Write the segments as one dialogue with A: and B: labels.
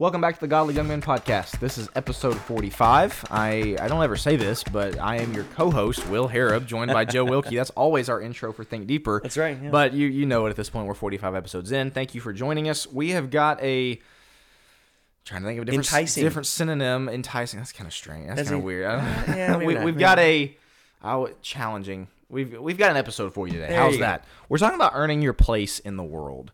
A: Welcome back to the Godly Young Men podcast. This is episode 45. I, I don't ever say this, but I am your co-host, Will Harrub, joined by Joe Wilkie. That's always our intro for Think Deeper.
B: That's right, yeah.
A: But you you know it at this point. We're 45 episodes in. Thank you for joining us. We have got a trying to think of a different
B: Enticing.
A: different synonym. Enticing. That's kind of strange. That's kind of weird.
B: yeah,
A: we, we've got a oh, challenging. We've we've got an episode for you today.
B: There
A: How's
B: you go.
A: that? We're talking about earning your place in the world.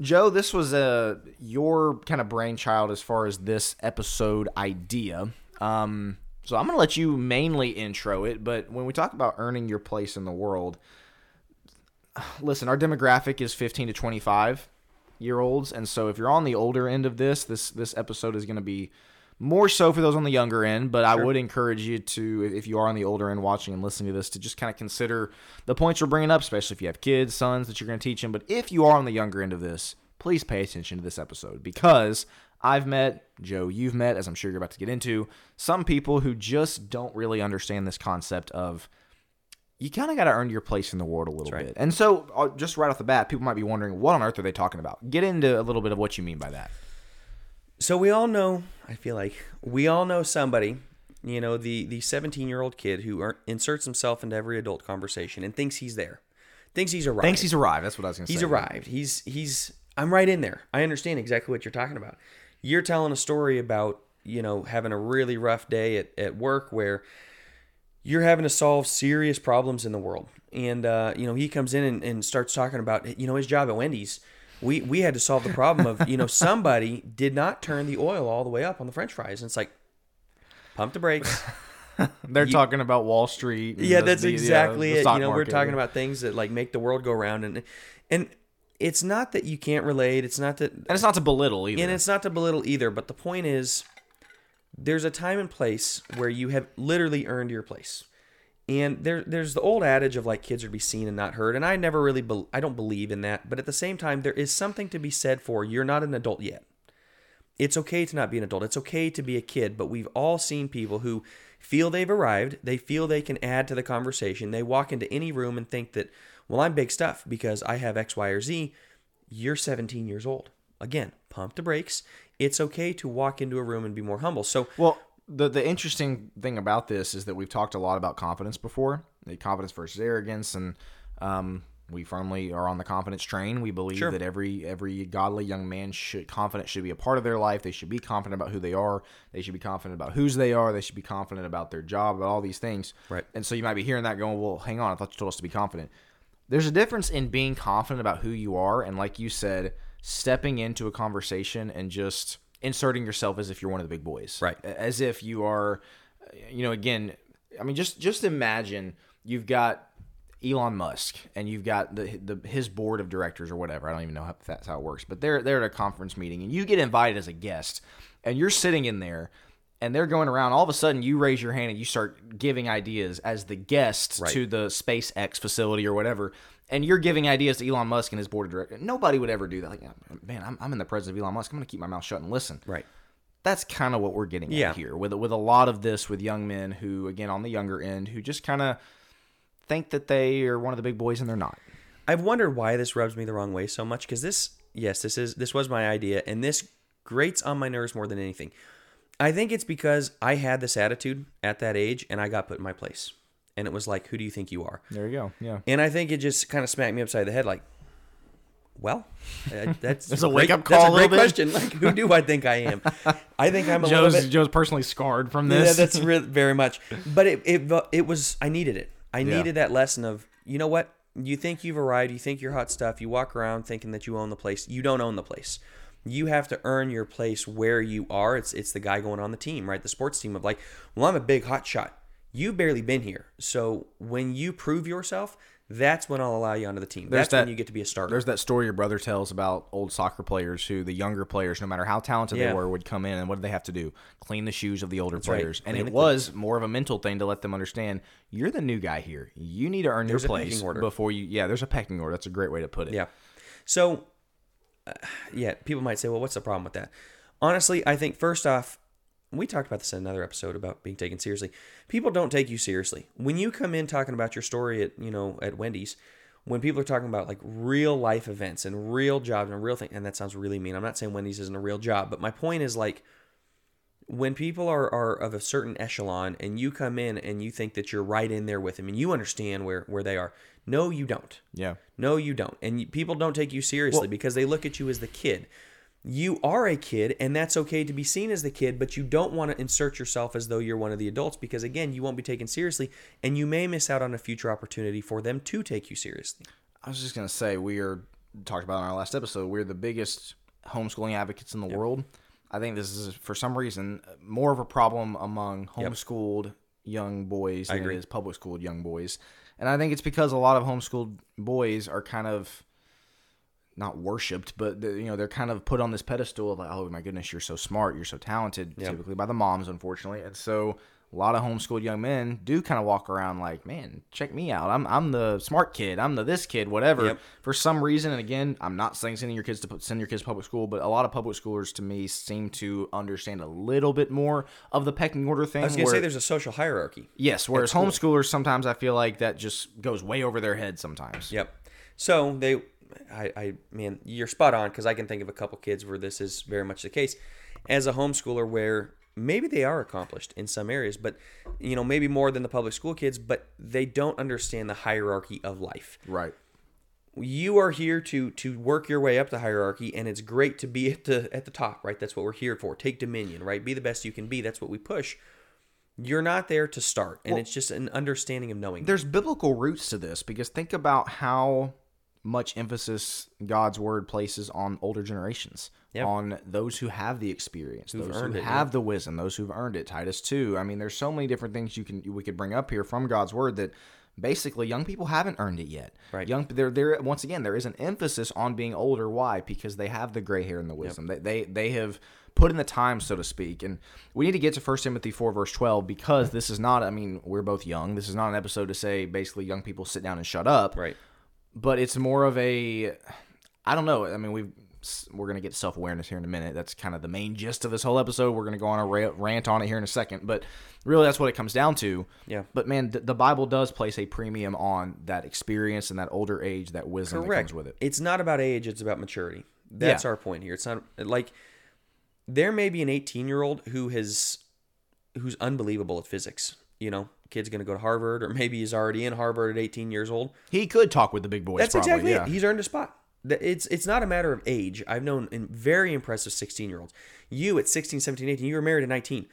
A: Joe, this was uh, your kind of brainchild as far as this episode idea. Um, so I'm going to let you mainly intro it, but when we talk about earning your place in the world, listen, our demographic is 15 to 25 year olds, and so if you're on the older end of this, this this episode is going to be more so for those on the younger end. But I would encourage you to, if you are on the older end watching and listening to this, to just kind of consider the points we're bringing up, especially if you have kids, sons that you're going to teach them. But if you are on the younger end of this, please pay attention to this episode because I've met Joe, you've met, as I'm sure you're about to get into, some people who just don't really understand this concept of you kind of got to earn your place in the world a little
B: right.
A: bit. And so, uh, just right off the bat, people might be wondering, what on earth are they talking about? Get into a little bit of what you mean by that.
B: So we all know. I feel like we all know somebody. You know, the the 17 year old kid who er- inserts himself into every adult conversation and thinks he's there, thinks he's arrived.
A: Thanks, he's arrived. That's what I was going to say.
B: he's arrived. He's he's. I'm right in there. I understand exactly what you're talking about. You're telling a story about you know having a really rough day at, at work where you're having to solve serious problems in the world. And uh, you know, he comes in and, and starts talking about you know his job at Wendy's. We we had to solve the problem of you know somebody did not turn the oil all the way up on the French fries, and it's like pump the brakes.
A: They're talking about Wall Street.
B: yeah,
A: the-
B: that's
A: the, uh,
B: exactly
A: the
B: it. You know, we're talking about things that like make the world go round, and and it's not that you can't relate. It's not that
A: and it's not to belittle either.
B: and it's not to belittle either, but the point is there's a time and place where you have literally earned your place. And there there's the old adage of like kids are to be seen and not heard, and I never really bel I don't believe in that, but at the same time there is something to be said for you're not an adult yet. It's okay to not be an adult. It's okay to be a kid, but we've all seen people who feel they've arrived, they feel they can add to the conversation. They walk into any room and think that, well, I'm big stuff because I have X, Y, or Z. You're 17 years old. Again, pump the brakes. It's okay to walk into a room and be more humble. So,
A: Well, the the interesting thing about this is that we've talked a lot about confidence before, the confidence versus arrogance, and um, we firmly are on the confidence train. We believe
B: Sure.
A: that every every godly young man should confidence should be a part of their life. They should be confident about who they are. They should be confident about whose they are. They should be confident about their job, about all these things.
B: Right.
A: And so you might be hearing that going, well, hang on, I thought you told us to be confident. There's a difference in being confident about who you are and, like you said, stepping into a conversation and just inserting yourself as if you're one of the big boys.
B: Right.
A: As if you are, you know, again, I mean, just just imagine you've got Elon Musk and you've got the, the his board of directors or whatever. I don't even know how that's how it works, but they're they're at a conference meeting and you get invited as a guest and you're sitting in there and they're going around. All of a sudden, you raise your hand and you start giving ideas as the guest
B: Right.
A: to the SpaceX facility or whatever. And you're giving ideas to Elon Musk and his board of directors. Nobody would ever do that. Like, oh, man, I'm, I'm in the presence of Elon Musk. I'm going to keep my mouth shut and listen
B: right.
A: that's kind of what we're getting
B: Yeah.
A: at here with with a lot of this with young men who again on the younger end who just kind of think that they are one of the big boys and they're not.
B: I've wondered why this rubs me the wrong way so much because this, yes, this is this was my idea, and this grates on my nerves more than anything. I think it's because I had this attitude at that age, and I got put in my place, and it was like, "Who do you think you are?"
A: There you go. Yeah.
B: And I think it just kind of smacked me upside the head, like, "Well, that's
A: There's a
B: great-
A: wake-up call
B: a
A: a little
B: great
A: bit.
B: question. Like, who do I think I am? I think I'm a little
A: Joe's
B: bit.
A: Joe's personally scarred from this.
B: Yeah, that's re- very much. But it, it it was I needed it. I
A: Yeah.
B: needed that lesson of you know what you think you've arrived, you think you're hot stuff, you walk around thinking that you own the place. You don't own the place. You have to earn your place where you are. It's it's the guy going on the team, right? The sports team of like, well, I'm a big hot shot. You've barely been here, so when you prove yourself, that's when I'll allow you onto the team.
A: There's
B: that's when
A: that-
B: you get to be a starter.
A: There's that story your brother tells about old soccer players who the younger players, no matter how talented they were, would come in and what did they have to do? Clean the shoes of the older
B: right.
A: players. And it was more of a mental thing to let them understand you're the new guy here. You need to earn
B: There's
A: your place before you. Yeah, there's a pecking order. That's a great way to put it.
B: Yeah. So, uh, yeah, people might say, well, what's the problem with that? Honestly, I think first off, we talked about this in another episode about being taken seriously. People don't take you seriously. When you come in talking about your story at, you know, at Wendy's, when people are talking about like real life events and real jobs and real things, and that sounds really mean. I'm not saying Wendy's isn't a real job, but my point is like when people are, are of a certain echelon and you come in and you think that you're right in there with them and you understand where, where they are. No, you don't.
A: Yeah.
B: No, you don't. And you, people don't take you seriously because they look at you as the kid. You are a kid, and that's okay to be seen as the kid, but you don't want to insert yourself as though you're one of the adults because, again, you won't be taken seriously, and you may miss out on a future opportunity for them to take you seriously.
A: I was just gonna say we are talked about in our last episode. We're the biggest homeschooling advocates in the world. I think this is for some reason more of a problem among homeschooled young boys than it is public schooled young boys, and I think it's because a lot of homeschooled boys are kind of not worshipped, but the, you know they're kind of put on this pedestal of like, oh my goodness, you're so smart, you're so talented, typically by the moms, unfortunately, and so a lot of homeschooled young men do kind of walk around like, man, check me out, I'm I'm the smart kid, I'm the this kid, whatever.
B: Yep.
A: For some reason, and again, I'm not saying sending your kids to put- send your kids to public school, but a lot of public schoolers to me seem to understand a little bit more of the pecking order thing.
B: I was to
A: where-
B: say there's a social hierarchy.
A: yes, whereas
B: school.
A: homeschoolers sometimes I feel like that just goes way over their head sometimes.
B: Yep. So they, I, I man, you're spot on because I can think of a couple kids where this is very much the case. As a homeschooler, where maybe they are accomplished in some areas, but you know maybe more than the public school kids, but they don't understand the hierarchy of life.
A: Right.
B: You are here to to work your way up the hierarchy, and it's great to be at the at the top, right? That's what we're here for. Take dominion, right? Be the best you can be. That's what we push. You're not there to start, and it's just an understanding of knowing.
A: There's biblical roots to this because think about how much emphasis God's word places on older generations,
B: Yep.
A: on those who have the experience, those who
B: it,
A: have the wisdom, those who've earned it. Titus two. I mean, there's so many different things you can we could bring up here from God's word that basically young people haven't earned it yet.
B: Right.
A: Young there there once again there is an emphasis on being older. Why? Because they have the gray hair and the wisdom. They, they they have put in the time, so to speak. And we need to get to 1 Timothy 4, verse 12, because this is not, I mean, we're both young. This is not an episode to say basically young people sit down and shut up
B: right.
A: But it's more of a I don't know. I mean, we've we're gonna get self awareness here in a minute. That's kind of the main gist of this whole episode. We're gonna go on a rant on it here in a second, but really, that's what it comes down to.
B: Yeah.
A: But man, th- the Bible does place a premium on that experience and that older age, that wisdom that comes with it.
B: It's not about age, it's about maturity. That's
A: Yeah.
B: our point here. It's not like there may be an 18 year old who has who's unbelievable at physics. You know, kid's going to go to Harvard, or maybe he's already in Harvard at 18 years old.
A: He could talk with the big boys.
B: That's
A: probably,
B: exactly
A: yeah.
B: it. He's earned a spot. It's it's not a matter of age. I've known in very impressive 16 year olds. You at 16, 17, 18, you were married at 19.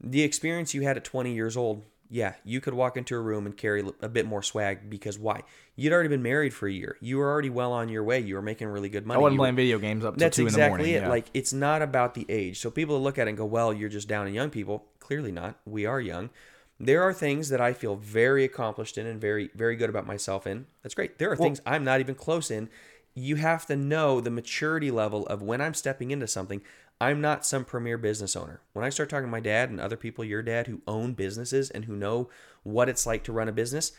B: The experience you had at 20 years old, yeah, you could walk into a room and carry a bit more swag because why? You'd already been married for a year. You were already well on your way. You were making really good money.
A: I wasn't
B: You were-
A: playing video games up to two
B: exactly
A: in the morning.
B: That's exactly it.
A: yeah.
B: Like it's not about the age. So people look at it and go, "Well, you're just down in young people." Clearly not. We are young. There are things that I feel very accomplished in and very very good about myself in. That's great. There are things I'm not even close in. You have to know the maturity level of when I'm stepping into something. I'm not some premier business owner. When I start talking to my dad and other people, your dad, who own businesses and who know what it's like to run a business,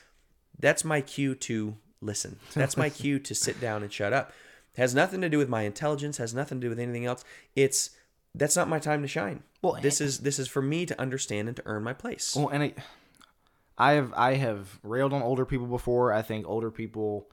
B: that's my cue to listen. That's my cue to sit down and shut up. Has nothing to do with my intelligence, has nothing to do with anything else. It's that's not my time to shine.
A: Well,
B: this is this is for me to understand and to earn my place.
A: Well, and it, I have I have railed on older people before. I think older people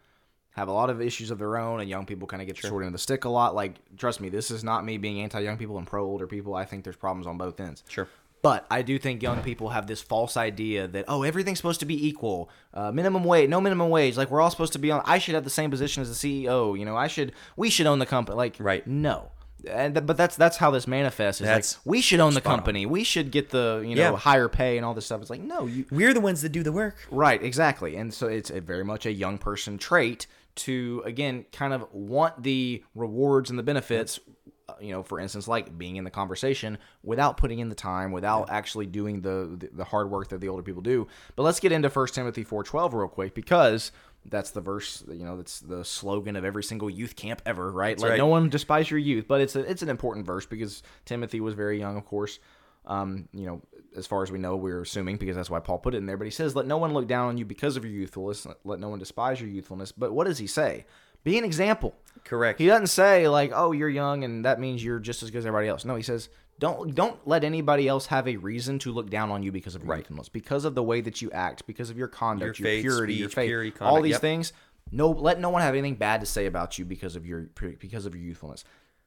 A: have a lot of issues of their own, and young people kind of get the short end the stick a lot. Like, trust me, this is not me being anti young people and pro older people. I think there's problems on both ends.
B: Sure.
A: But I do think young people have this false idea that oh everything's supposed to be equal, uh, minimum wage, no minimum wage. Like we're all supposed to be on. I should have the same position as the CEO. You know, I should we should own the company. Like
B: Right.
A: no. And th- but that's that's how this manifests. Is
B: That's
A: like we should own the
B: spot on.
A: company. We should get the you know
B: Yeah.
A: higher pay and all this stuff. It's like no, you
B: We're the ones that do the work.
A: Right, exactly. And so it's a very much a young person trait to again kind of want the rewards and the benefits uh, you know for instance like being in the conversation without putting in the time without actually doing the, the the hard work that the older people do but let's get into First timothy 4.12 real quick because that's the verse you know that's the slogan of every single youth camp ever right let
B: right.
A: no one despise your youth but it's a, it's an important verse because timothy was very young of course um, you know, as far as we know, we're assuming because that's why Paul put it in there. But he says, "Let no one look down on you because of your youthfulness. Let no one despise your youthfulness." But what does he say? Be an example.
B: Correct.
A: He doesn't say like, "Oh, you're young and that means you're just as good as everybody else." No, he says, "Don't don't let anybody else have a reason to look down on you because of your
B: Right.
A: youthfulness, because of the way that you act, because of your conduct,
B: Your
A: your,
B: faith,
A: purity, your faith,
B: purity,
A: all these
B: yep.
A: things." No, let no one have anything bad to say about you because of your because of your youthfulness.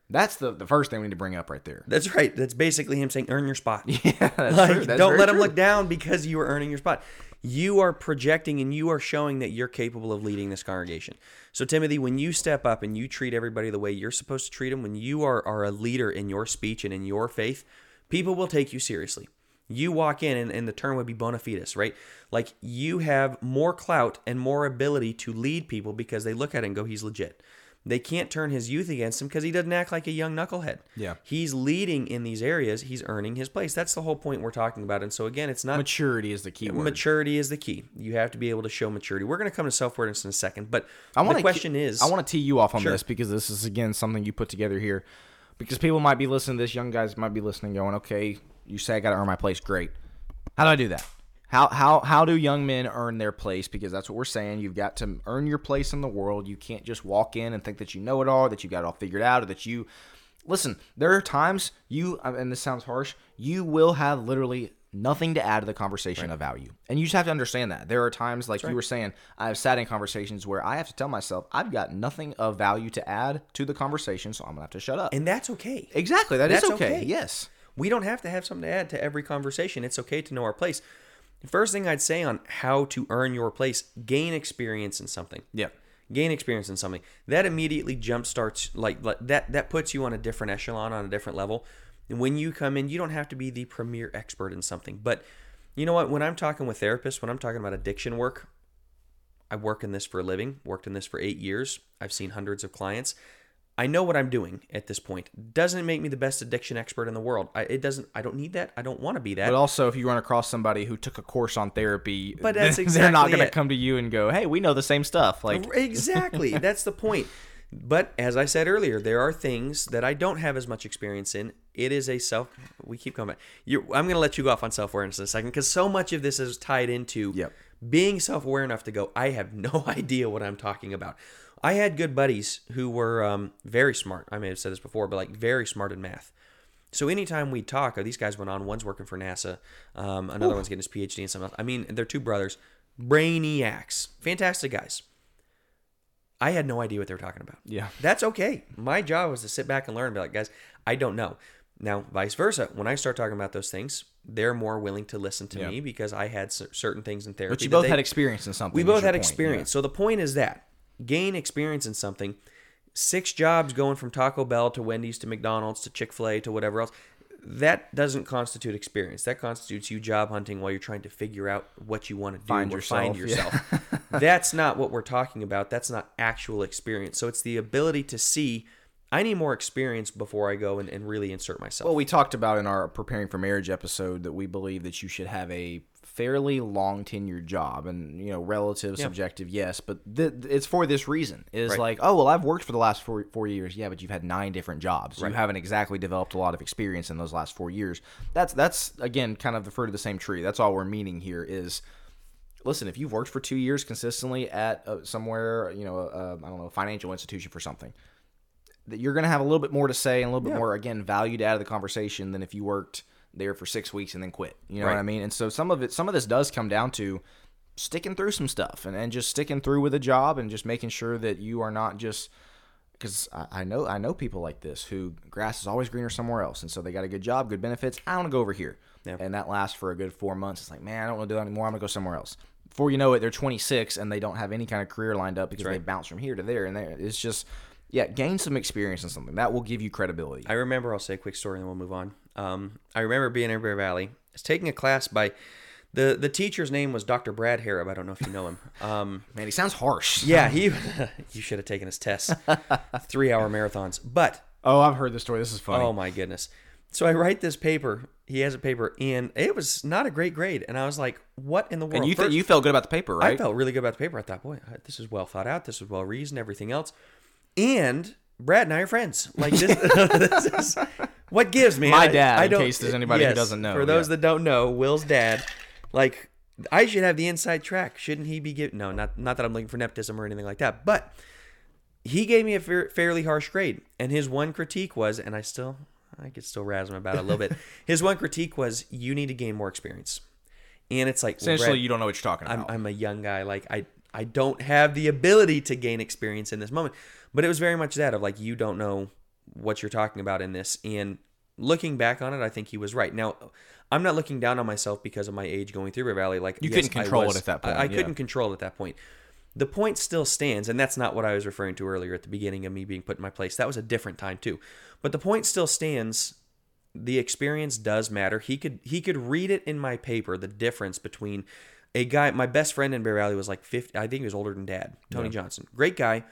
A: That's the, the first thing we need to bring up right there.
B: That's right. That's basically him saying, "Earn your spot."
A: Yeah, that's
B: Like, don't let him
A: true.
B: look down because you are earning your spot. You are projecting and you are showing that you're capable of leading this congregation. So, Timothy, when you step up and you treat everybody the way you're supposed to treat them, when you are, are a leader in your speech and in your faith, people will take you seriously. You walk in, and, and the term would be bona fides, right? Like you have more clout and more ability to lead people because they look at it and go, he's legit. They can't turn his youth against him because he doesn't act like a young knucklehead.
A: Yeah.
B: He's leading in these areas. He's earning his place. That's the whole point we're talking about. And so, again, it's not
A: Maturity is the key word.
B: maturity is the key. You have to be able to show maturity. We're going to come to self awareness in a second. But
A: I want
B: the question is
A: I want to tee you off on
B: Sure.
A: this because this is again something you put together here. Because people might be listening to this, young guys might be listening, going, "Okay, you say I got to earn my place. Great. How do I do that? How how how do young men earn their place? Because that's what we're saying. You've got to earn your place in the world. You can't just walk in and think that you know it all, that you got it all figured out, or that you listen. There are times you, uh, and this sounds harsh, you will have literally nothing to add to the conversation of value. And you just have to understand that. There are times, like you were saying, I've sat in conversations where I have to tell myself, I've got nothing of value to add to the conversation, so I'm going to have to shut up.
B: and that's okay.
A: exactly. That is
B: That's
A: okay.
B: okay.
A: Yes.
B: We don't have to have something to add to every conversation. It's okay to know our place. The first thing I'd say on how to earn your place, gain experience in something.
A: Yeah.
B: Gain experience in something. That immediately jumpstarts like like- that that puts you on a different echelon, on a different level. And when you come in, you don't have to be the premier expert in something. But you know what? When I'm talking with therapists, when I'm talking about addiction work, I work in this for a living, worked in this for eight years. I've seen hundreds of clients. I know what I'm doing at this point. Doesn't make me the best addiction expert in the world. I, it doesn't. I don't need that. I don't want to be that.
A: But also, if you run across somebody who took a course on therapy,
B: But that's
A: they're not going to come to you and go, "Hey, we know the same stuff." Like,
B: exactly. That's the point. But as I said earlier, there are things that I don't have as much experience in. It is a self. We keep coming back. You, I'm going to let you go off on self awareness in a second because so much of this is tied into
A: Yep.
B: being self aware enough to go. I have no idea what I'm talking about. I had good buddies who were um, very smart. I may have said this before, but like very smart in math. So anytime we talk, oh, these guys went on. One's working for NASA, um, another one's getting his PhD in something else. I mean, they're two brothers, brainiacs, fantastic guys. I had no idea what they were talking about.
A: Yeah.
B: That's okay. My job was to sit back and learn and be like, guys, I don't know. Now, vice versa, when I start talking about those things, they're more willing to listen to
A: Yeah.
B: me because I had cer- certain things in therapy.
A: but you both
B: they-
A: had experience in something.
B: we both had
A: point.
B: experience. So the point is that gain experience in something. Six jobs going from Taco Bell to Wendy's to McDonald's to Chick Fil A to whatever else. That doesn't constitute experience. That constitutes you job hunting while you're trying to figure out what you want to do
A: Find
B: or find
A: yourself,
B: yourself. That's not what we're talking about. That's not actual experience. So it's the ability to see. I need more experience before I go and, and really insert myself.
A: Well, we talked about in our preparing for marriage episode that we believe that you should have a fairly long tenured job. And you know relative subjective yes but th- it's for this reason is
B: Right.
A: like oh well i've worked for the last four, four years. Yeah but you've had nine different jobs. You haven't exactly developed a lot of experience in those last four years. That's that's again kind of the fruit of the same tree. That's all we're meaning here is listen if you've worked for two years consistently at uh, somewhere you know uh, i don't know a financial institution for something that you're going to have a little bit more to say and a little bit
B: Yeah.
A: more again valued out of the conversation than if you worked there for six weeks and then quit you know
B: Right.
A: what i mean and so some of it some of this does come down to sticking through some stuff and, and just sticking through with a job and just making sure that you are not just because I, I know I know people like this who grass is always greener somewhere else, and so they got a good job, good benefits. I want to go over here,
B: Yeah.
A: and that lasts for a good four months. It's like, man, I don't want to do that anymore. I'm gonna go somewhere else. Before you know it, they're 26 and they don't have any kind of career lined up because they bounce from here to there, and there it's just yeah, gain some experience in something that will give you credibility.
B: I remember, I'll say a quick story and then we'll move on. Um, I remember being in Bear Valley. I was taking a class by the the teacher's name was Dr. Brad Harrub. I don't know if you know him. Um,
A: man, he sounds harsh.
B: yeah, he you should have taken his tests, three hour marathons. But
A: Oh, I've heard this story. This is funny.
B: oh my goodness, so I write this paper. He has a paper, and it was not a great grade. And I was like, "What in the world?"
A: and you
B: First-
A: you felt good about the paper, right?
B: I felt really good about the paper. I thought, boy, this is well thought out. This is well reasoned. Everything else, and Brad and I are friends. Like this, this is what gives me.
A: My dad,
B: I
A: in
B: don't-
A: case there's anybody who doesn't know,
B: For those
A: yeah.
B: that don't know, Will's dad, like I should have the inside track. Shouldn't he be given? No, not not that I'm looking for nepotism or anything like that, but he gave me a fair, fairly harsh grade, and his one critique was, and I still, I could still razz him about it a little bit. His one critique was, you need to gain more experience, and it's like well,
A: Essentially,
B: Brad,
A: you don't know what you're talking
B: I'm,
A: about.
B: I'm a young guy. Like I, I don't have the ability to gain experience in this moment. But it was very much that of like you don't know what you're talking about in this. And looking back on it, I think he was right. Now, I'm not looking down on myself because of my age going through Bear Valley. Like
A: You
B: yes,
A: couldn't
B: I
A: control it at that point,
B: I, I
A: yeah.
B: couldn't control it at that point. The point still stands, and that's not what I was referring to earlier at the beginning of me being put in my place. That was a different time too. But the point still stands. The experience does matter. He could he could read it in my paper the difference between a guy. My best friend in Bear Valley was like fifty. I think he was older than Dad. Tony Johnson, great guy.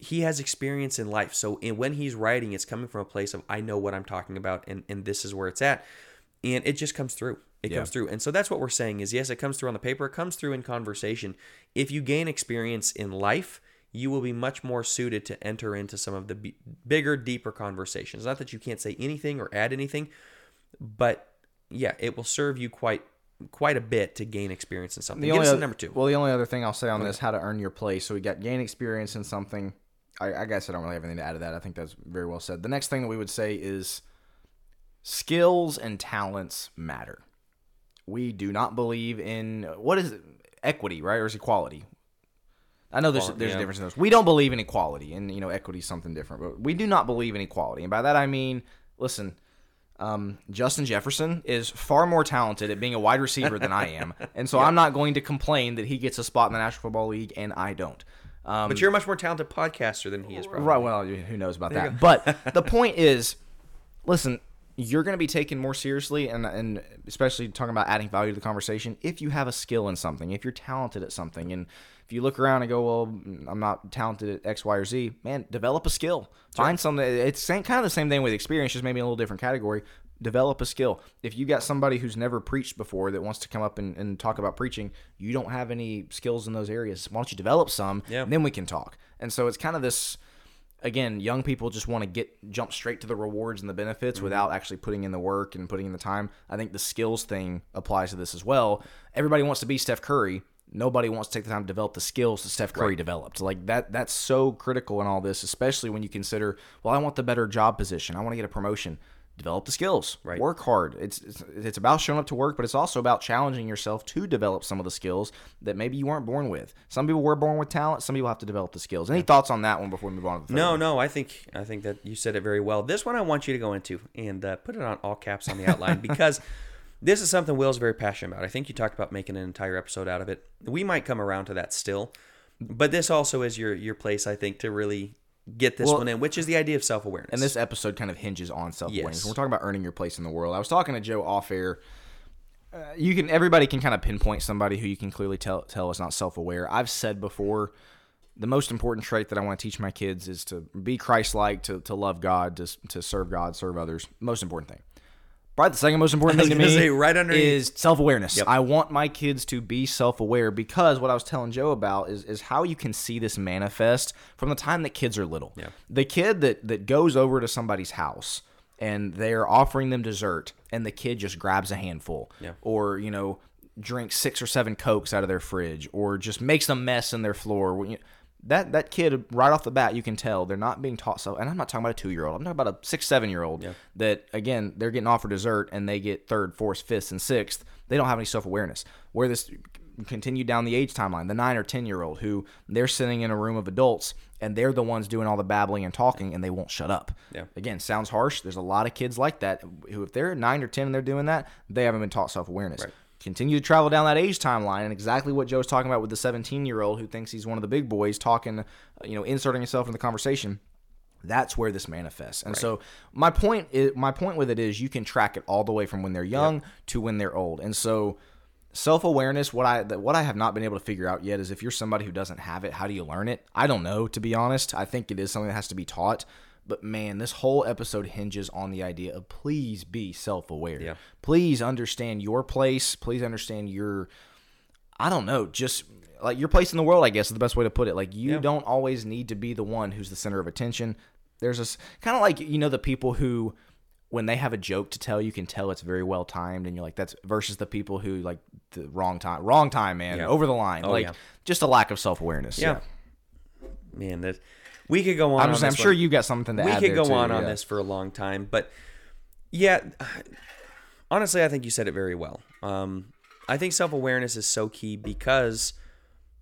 B: He has experience in life, so in, when he's writing, it's coming from a place of I know what I'm talking about, and and this is where it's at, and it just comes through. It
A: Yeah.
B: comes through, and so that's what we're saying is yes, it comes through on the paper. It comes through in conversation. If you gain experience in life, you will be much more suited to enter into some of the b- bigger, deeper conversations. Not that you can't say anything or add anything, but yeah, it will serve you quite quite a bit to gain experience in something.
A: The only other,
B: number two.
A: Well, the only other thing I'll say on this, how to earn your place. So we got gain experience in something. I, I guess I don't really have anything to add to that. I think that's very well said. The next thing that we would say is skills and talents matter. We do not believe in what is it? equity, right, or is equality? I know there's
B: Equality,
A: there's
B: yeah.
A: a difference in those. We don't believe in equality, and you know equity is something different. But we do not believe in equality, and by that I mean, listen, um, Justin Jefferson is far more talented at being a wide receiver than I am, and so I'm not going to complain that he gets a spot in the National Football League and I don't. Um,
B: but you're a much more talented podcaster than he is, probably.
A: Right. Well, who knows about that? But the point is, listen, you're going to be taken more seriously, and and especially talking about adding value to the conversation if you have a skill in something, if you're talented at something, and if you look around and go, well, I'm not talented at X, Y, or Z, man, develop a skill. Find something. It's same, kind of the same thing with experience, just maybe a little different category. Develop a skill. If you got somebody who's never preached before that wants to come up and, and talk about preaching, you don't have any skills in those areas. Why don't you develop some?
B: Yeah.
A: Then we can talk. And so it's kind of this again, young people just want to get jump straight to the rewards and the benefits
B: Mm-hmm.
A: without actually putting in the work and putting in the time. I think the skills thing applies to this as well. Everybody wants to be Steph Curry. Nobody wants to take the time to develop the skills that Steph Curry developed. Like that that's so critical in all this, especially when you consider, well, I want the better job position. I want to get a promotion. Develop the skills.
B: Right.
A: Work hard. It's, it's it's about showing up to work, but it's also about challenging yourself to develop some of the skills that maybe you weren't born with. Some people were born with talent. Some people have to develop the skills. Any thoughts on that one before we move on to the third
B: No,
A: one?
B: no, I think I think that you said it very well. This one I want you to go into and uh, put it on all caps on the outline because this is something Will's very passionate about. I think you talked about making an entire episode out of it. We might come around to that still, but this also is your your place, I think, to really get this
A: Well-
B: one in, which is the idea of self awareness.
A: And this episode kind of hinges on self awareness.
B: Yes.
A: We're talking about earning your place in the world. I was talking to Joe off air. Uh, you can everybody can kind of pinpoint somebody who you can clearly tell tell is not self aware. I've said before, the most important trait that I want to teach my kids is to be Christ like, to, to love God, to, to serve God, serve others. Most important thing. Probably the second most important thing to me
B: say, right underneath.
A: is self awareness.
B: Yep.
A: I want my kids to be self aware because what I was telling Joe about is, is how you can see this manifest from the time that kids are little.
B: Yeah.
A: The kid that, that goes over to somebody's house and they're offering them dessert and the kid just grabs a handful
B: Yeah.
A: or, you know, drinks six or seven Cokes out of their fridge or just makes a mess in their floor. That that kid right off the bat, you can tell they're not being taught so. And I'm not talking about a two year old. I'm talking about a six, seven year old
B: Yeah.
A: that again they're getting offered dessert and they get third, fourth, fifth, and sixth. They don't have any self awareness. Where this continue down the age timeline, the nine or ten year old who they're sitting in a room of adults and they're the ones doing all the babbling and talking and they won't shut up.
B: Yeah.
A: Again, sounds harsh. There's a lot of kids like that who, if they're nine or ten and they're doing that, they haven't been taught self awareness.
B: Right.
A: Continue to travel down that age timeline, and exactly what Joe's talking about with the 17 year old who thinks he's one of the big boys, talking, you know, inserting himself in the conversation. That's where this manifests. And so my point is, my point with it is you can track it all the way from when they're young to when they're old. And so self awareness, what I what I have not been able to figure out yet is if you're somebody who doesn't have it, how do you learn it? I don't know, to be honest. I think it is something that has to be taught. But man, this whole episode hinges on the idea of please be self aware.
B: Yeah.
A: Please understand your place. Please understand your I don't know, just like your place in the world, I guess is the best way to put it. Like you
B: Yeah.
A: don't always need to be the one who's the center of attention. There's this kind of like you know the people who when they have a joke to tell, you can tell it's very well timed, and you're like that's versus the people who like the wrong time, wrong time, man,
B: Yeah.
A: over the line,
B: Oh,
A: like
B: yeah.
A: just a lack of self awareness.
B: yeah. Man, that we could go on.
A: I'm
B: on
A: I'm sure
B: one.
A: you got something to
B: we
A: add.
B: could
A: there,
B: go
A: too,
B: on on this for a long time, but yeah, honestly, I think you said it very well. Um, I think self awareness is so key because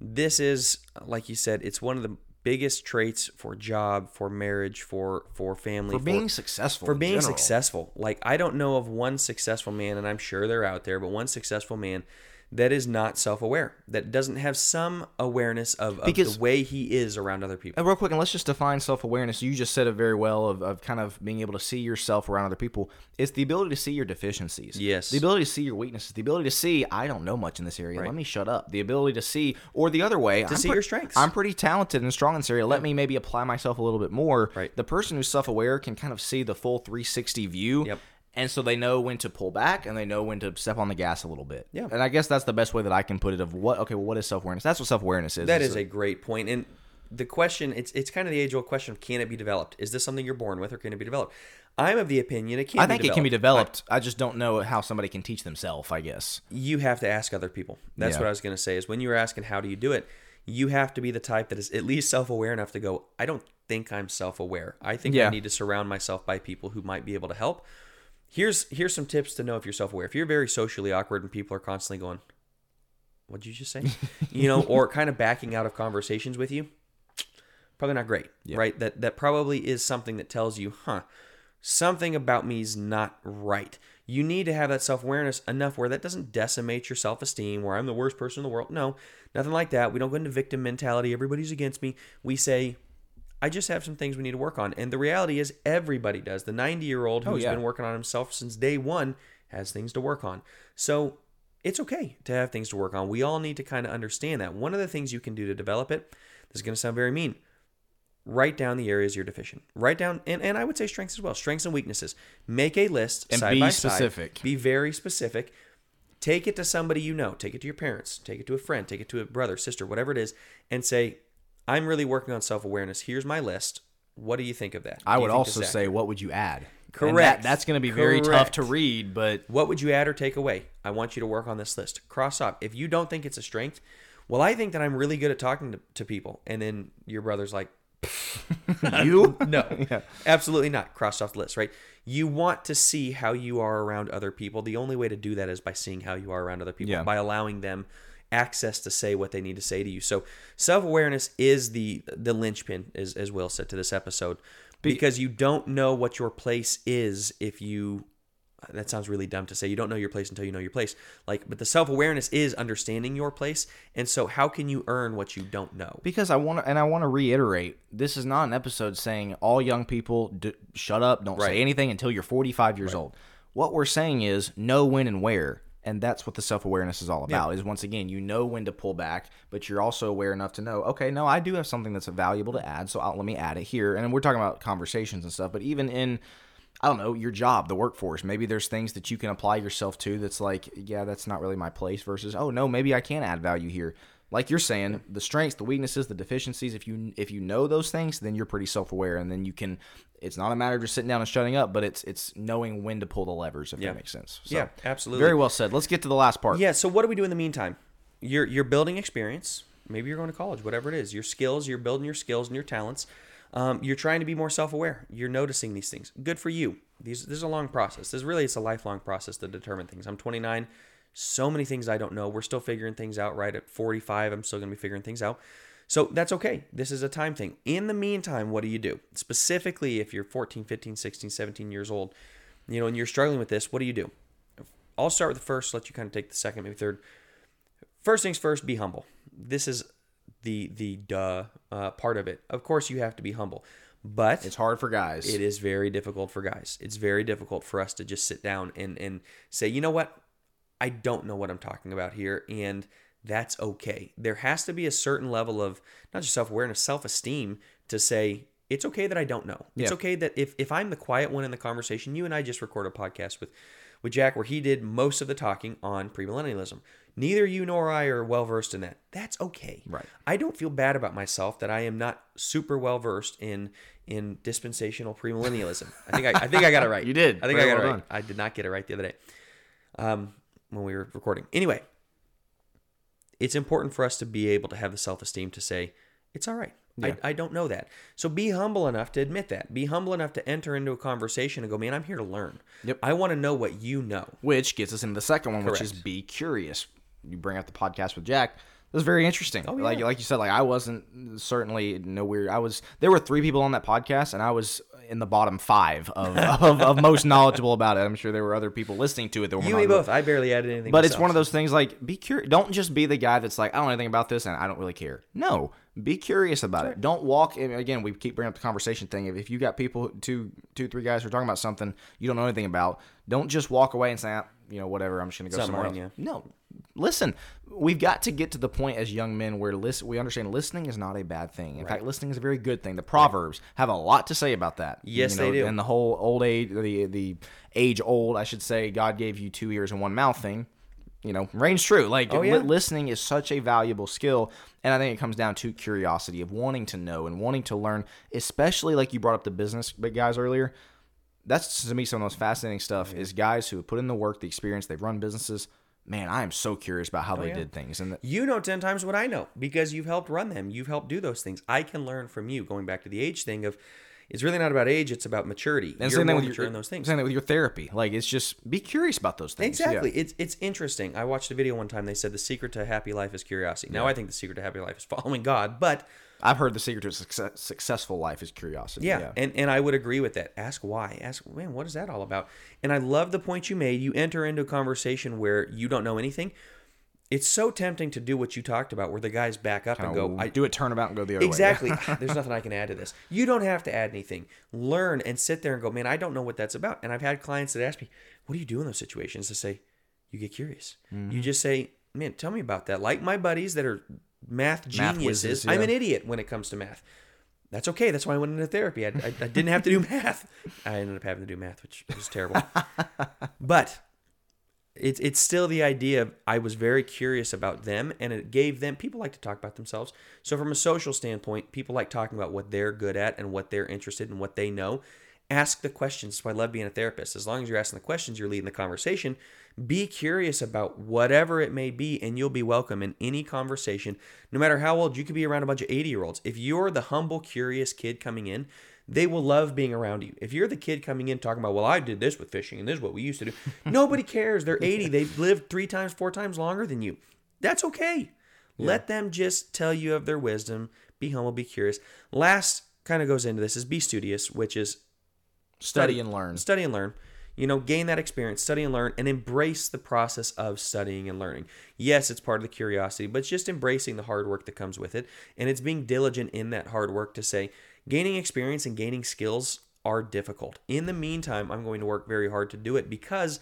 B: this is like you said, it's one of the biggest traits for job, for marriage, for for family,
A: For being successful.
B: for being
A: general.
B: successful. Like I don't know of one successful man, and I'm sure they're out there, but one successful man that is not self-aware, that doesn't have some awareness of, of
A: Because-
B: the way he is around other people.
A: And real quick, and let's just define self awareness. You just said it very well of, of kind of being able to see yourself around other people. It's the ability to see your deficiencies.
B: Yes.
A: The ability to see your weaknesses. The ability to see, I don't know much in this area. Let me shut up. The ability to see, or the other way, to
B: see your strengths.
A: I'm pretty talented and strong in this area. Let me maybe apply myself a little bit more.
B: Right.
A: The person who's self aware can kind of see the full 360 view.
B: Yep.
A: And so they know when to pull back and they know when to step on the gas a little bit.
B: Yeah.
A: And I guess that's the best way that I can put it of what, okay, well, what is self awareness? That's what self awareness is.
B: That is a great point. And the question, it's it's kind of the age old question of can it be developed? Is this something you're born with or can it be developed? I'm of the opinion it can
A: I think it can be developed. I just don't know how somebody can teach themselves. I guess.
B: you have to ask other people. That's
A: Yeah.
B: what I was going to say. Is when you were asking how do you do it, you have to be the type that is at least self-aware enough to go. I don't think I'm self-aware. I think
A: Yeah.
B: I need to surround myself by people who might be able to help. Here's here's some tips to know if you're self-aware. If you're very socially awkward and people are constantly going, "What'd you just say?" you know, or kind of backing out of conversations with you, probably not great, right? That that probably is something that tells you, "Huh, something about me is not right." You need to have that self awareness enough where that doesn't decimate your self esteem, where I'm the worst person in the world. No, nothing like that. We don't go into victim mentality. Everybody's against me. We say, I just have some things we need to work on. And the reality is, everybody does. The 90 year old who's
A: yeah.
B: been working on himself since day one has things to work on. So it's okay to have things to work on. We all need to kind of understand that. One of the things you can do to develop it, this is going to sound very mean, write down the areas you're deficient. Write down, and, and I would say strengths as well, strengths and weaknesses. Make a list
A: And
B: side
A: be
B: by
A: specific.
B: Side. Be very specific. Take it to somebody you know. Take it to your parents. Take it to a friend. Take it to a brother, sister, whatever it is, and say, "I'm really working on self awareness. Here's my list. What do you think of that?"
A: I
B: Do
A: would also say,
B: accurate?
A: what would you add?
B: Correct.
A: that- that's going to be very tough to read, but
B: What would you add or take away? I want you to work on this list. Cross off. If you don't think it's a strength, well, I think that I'm really good at talking to, to people. And then your brother's like,
A: you
B: no, absolutely not. Cross off the list, right? You want to see how you are around other people. The only way to do that is by seeing how you are around other people,
A: Yeah.
B: by allowing them access to say what they need to say to you. So self awareness is the the linchpin, as, as Will said to this episode, because you don't know what your place is if you. That sounds really dumb to say. You don't know your place until you know your place. Like, but the self awareness is understanding your place, and so how can you earn what you don't know?
A: because I want to, and I want to reiterate, this is not an episode saying all young people d- shut up, don't
B: Right.
A: say anything until you're 45 years old. What we're saying is know when and where. And that's what the self awareness is all about. Is once again, you know when to pull back, but you're also aware enough to know, okay, no, I do have something that's valuable to add, so I'll, let me add it here. And we're talking about conversations and stuff, but even in I don't know, your job, the workforce. Maybe there's things that you can apply yourself to that's like, yeah, that's not really my place versus, oh no, maybe I can add value here. Like you're saying, the strengths, the weaknesses, the deficiencies, if you if you know those things, then you're pretty self-aware and then you can it's not a matter of just sitting down and shutting up, but it's it's knowing when to pull the levers if
B: Yeah.
A: that makes sense. So,
B: Yeah, absolutely.
A: Very well said. Let's get to the last part.
B: Yeah. So what do we do in the meantime? You're you're building experience. Maybe you're going to college, whatever it is. Your skills. You're building your skills and your talents. Um, you're trying to be more self-aware. You're noticing these things. Good for you. These this is a long process. This really it's a lifelong process to determine things. I'm 29. So many things I don't know. We're still figuring things out. Right at 45, I'm still going to be figuring things out. So that's okay. This is a time thing. In the meantime, what do you do? Specifically, if you're 14, 15, 16, 17 years old, you know, and you're struggling with this, what do you do? I'll start with the first, let you kind of take the second, maybe third. First things first, be humble. This is the the duh uh, part of it. Of course, you have to be humble, but
A: It's hard for guys.
B: it is very difficult for guys. It's very difficult for us to just sit down and and say, you know what, I don't know what I'm talking about here, and that's okay. There has to be a certain level of not just self awareness, self esteem to say it's okay that I don't know. It's
A: Yeah.
B: okay that if if I'm the quiet one in the conversation, you and I just recorded a podcast with with Jack where he did most of the talking on premillennialism. Neither you nor I are well versed in that. That's okay.
A: Right.
B: I don't feel bad about myself that I am not super well versed in in dispensational premillennialism. I think I, I think I got it right.
A: You did.
B: I think I got
A: well
B: it right. I did not get it right the other day. Um, when we were recording. Anyway, it's important for us to be able to have the self esteem to say it's all right.
A: Yeah.
B: I, I don't know that. So be humble enough to admit that. Be humble enough to enter into a conversation and go, man, I'm here to learn.
A: Yep.
B: I want to know what you know.
A: Which gets us into the second one, which is be curious. You bring up the podcast with Jack. was very interesting.
B: Oh,
A: Like
B: yeah.
A: like you said, like I wasn't certainly no weird. I was there were three people on that podcast, and I was in the bottom five of, of, of most knowledgeable about it. I'm sure there were other people listening to it that were
B: You and me both. I barely added anything.
A: But it's one of those things like be curious. Don't just be the guy that's like I don't know anything about this and I don't really care. No, be curious about it. Don't walk. And again, we keep bringing up the conversation thing. If, if you got people two, two, three guys who are talking about something you don't know anything about, don't just walk away and say, ah, you know, whatever. I'm just gonna go
B: not
A: somewhere
B: mine,
A: else. No, listen. We've got to get to the point as young men where listen, we understand listening is not a bad thing. In fact, listening is a very good thing. The proverbs have a lot to say about that.
B: Yes,
A: you know,
B: they do.
A: And the whole old age, the the age old, I should say, God gave you two ears and one mouth thing you know, reigns true. Like
B: Oh, yeah.
A: listening is such a valuable skill, and I think it comes down to curiosity of wanting to know and wanting to learn. Especially like you brought up the business guys earlier. That's to me some of the most fascinating stuff is guys who have put in the work, the experience, they've run businesses. Man, I am so curious about how oh, they
B: Oh, yeah.
A: did things, and the,
B: You know 10 times what I know because you've helped run them. You've helped do those things. I can learn from you. Going back to the age thing of it's really not about age, it's about maturity.
A: and
B: You're
A: same thing with
B: mature
A: your,
B: in those things.
A: Same thing with your therapy. Like it's just be curious about those things. Yeah.
B: Exactly. It's it's interesting. I watched a video one time. They said the secret to a happy life is curiosity. Now I think the secret to happy life is following God, but
A: I've heard the secret to a success, successful life is curiosity.
B: yeah, and and I would agree with that. Ask why. Ask man, what is that all about? And I love the point you made. You enter into a conversation where you don't know anything. It's so tempting to do what you talked about, where the guys back up and go, I,
A: do it turnabout and go the other way.
B: Exactly. There's nothing I can add to this. You don't have to add anything. Learn and sit there and go, man, I don't know what that's about. And I've had clients that ask me, what do you do in those situations? To say, you get curious.
A: Mm-hmm.
B: You just say, man, tell me about that. Like my buddies that are math
A: Math
B: geniuses,
A: whizzes,
B: I'm an idiot when it comes to math. That's okay. That's why I went into therapy. I, I, I didn't have to do math. I ended up having to do math, which was terrible. but it's it's still the idea of I was very curious about them and it gave them people like to talk about themselves. So from a social standpoint, people like talking about what they're good at and what they're interested in, what they know. Ask the questions. That's why I love being a therapist. As long as you're asking the questions, you're leading the conversation. Be curious about whatever it may be, and you'll be welcome in any conversation, no matter how old. You could be around a bunch of 80 year olds. If you're the humble, curious kid coming in, they will love being around you. If you're the kid coming in talking about, well, I did this with fishing and this is what we used to do, nobody cares. They're 80. They've lived three times, four times longer than you. That's okay. Let them just tell you of their wisdom. Be humble, be curious. Last kind of goes into this is be studious, which is
A: Study and learn.
B: Study and learn. You know, gain that experience, study and learn, and embrace the process of studying and learning. Yes, it's part of the curiosity, but it's just embracing the hard work that comes with it. And it's being diligent in that hard work to say, gaining experience and gaining skills are difficult. In the meantime, I'm going to work very hard to do it because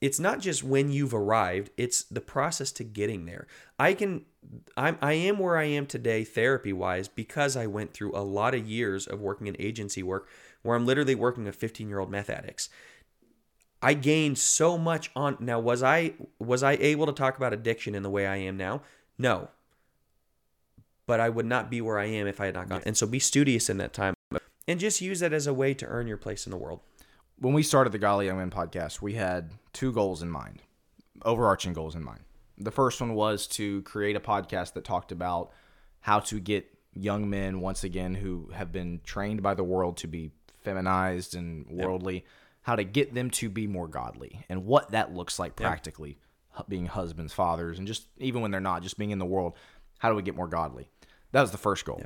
B: it's not just when you've arrived it's the process to getting there. I can i'm i am where i am today therapy wise because i went through a lot of years of working in agency work where i'm literally working with 15 year old meth addicts i gained so much on now was i was i able to talk about addiction in the way i am now? No but i would not be where i am if i had not gone and so be studious in that time and just use that as a way to earn your place in the world
A: when we started the Godly Young Men podcast, we had two goals in mind, overarching goals in mind. The first one was to create a podcast that talked about how to get young men, once again, who have been trained by the world to be feminized and worldly, how to get them to be more godly and what that looks like practically, hu- being husbands, fathers, and just even when they're not, just being in the world. How do we get more godly? That was the first goal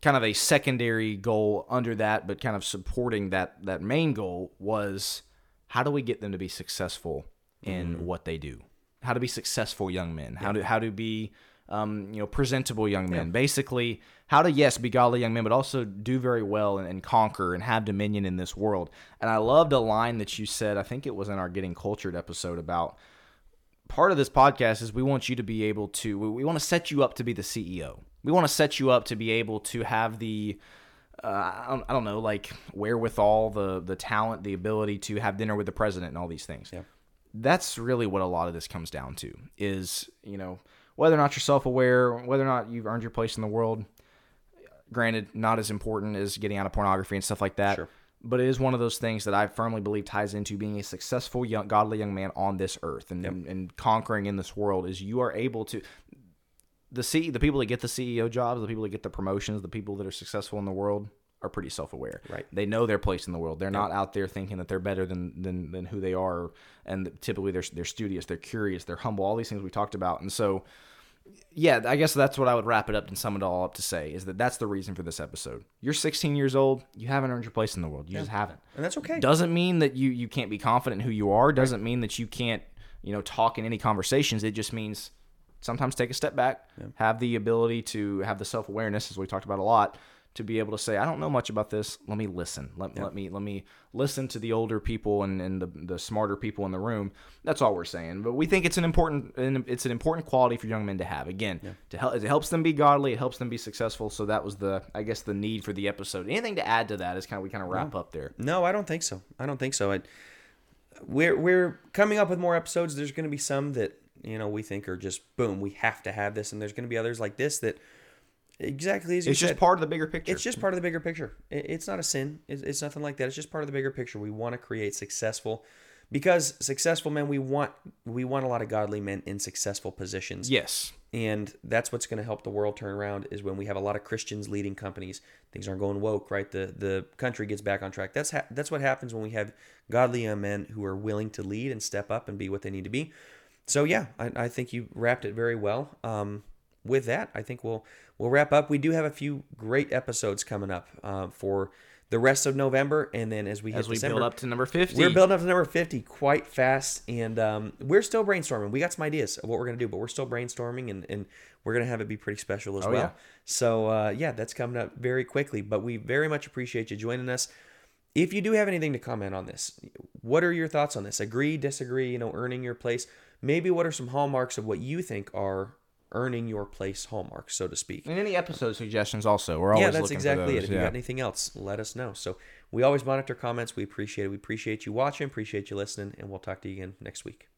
A: kind of a secondary goal under that, but kind of supporting that that main goal was how do we get them to be successful in what they do? How to be successful young men? How to how to be um, you know presentable young men? Basically, how to yes be godly young men, but also do very well and, and conquer and have dominion in this world. And I loved a line that you said. I think it was in our Getting Cultured episode about part of this podcast is we want you to be able to we, we want to set you up to be the CEO. We want to set you up to be able to have the uh, I, don't, I don't know like wherewithal, the the talent, the ability to have dinner with the president and all these things.
B: Yeah.
A: That's really what a lot of this comes down to is, you know, whether or not you're self-aware, whether or not you've earned your place in the world. Granted, not as important as getting out of pornography and stuff like that
B: Sure.
A: but it is one of those things that I firmly believe ties into being a successful, young, godly young man on this earth and, and, and conquering in this world. Is you are able to the C, the people that get the CEO jobs, the people that get the promotions, the people that are successful in the world are pretty self-aware.
B: Right.
A: They know their place in the world. They're not out there thinking that they're better than than, than who they are. And typically they're they're studious, they're curious, they're humble. All these things we talked about. And so yeah, I guess that's what I would wrap it up and sum it all up to say is that that's the reason for this episode. You're 16 years old. You haven't earned your place in the world. You just haven't.
B: And that's okay.
A: Doesn't mean that you you can't be confident in who you are. Doesn't mean that you can't you know talk in any conversations. It just means sometimes take a step back, have the ability to have the self awareness, as we talked about a lot, to be able to say, I don't know much about this. Let me listen. Let, let me let me listen to the older people and, and the, the smarter people in the room. That's all we're saying. But we think it's an important and it's an important quality for young men to have. Again, to help it helps them be godly. It helps them be successful. So that was the I guess the need for the episode. Anything to add to that is kind of we kind of wrap up there.
B: No, I don't think so. I don't think so. I, we're we're coming up with more episodes. There's going to be some that you know we think are just boom. We have to have this, and there's going to be others like this that exactly as you
A: It's just part of the bigger picture.
B: It's just part of the bigger picture. It's not a sin. It's it's nothing like that. It's just part of the bigger picture. We want to create successful, because successful men. We want we want a lot of godly men in successful positions
A: yes.
B: and that's what's going to help the world turn around is when we have a lot of Christians leading companies. Things aren't going woke, right? The the country gets back on track. That's ha- that's what happens when we have godly young men who are willing to lead and step up and be what they need to be. So yeah, I, I think you wrapped it very well. Um, with that, I think we'll we'll wrap up. We do have a few great episodes coming up uh, for the rest of November, and then as we
A: As we
B: December,
A: build up to number 50.
B: we're building up to number 50 quite fast, and um, we're still brainstorming. We got some ideas of what we're going to do, but we're still brainstorming, and, and we're going to have it be pretty special as well.
A: yeah.
B: So, uh, yeah, that's coming up very quickly, but we very much appreciate you joining us. If you do have anything to comment on this, what are your thoughts on this? Agree, disagree, you know, earning your place? Maybe what are some hallmarks of what you think are earning your place hallmarks, so to speak?
A: And any episode suggestions also. We're always
B: yeah, that's
A: looking
B: exactly
A: for
B: it. If you got anything else, let us know. So we always monitor comments. We appreciate it. We appreciate you watching, appreciate you listening, and we'll talk to you again next week.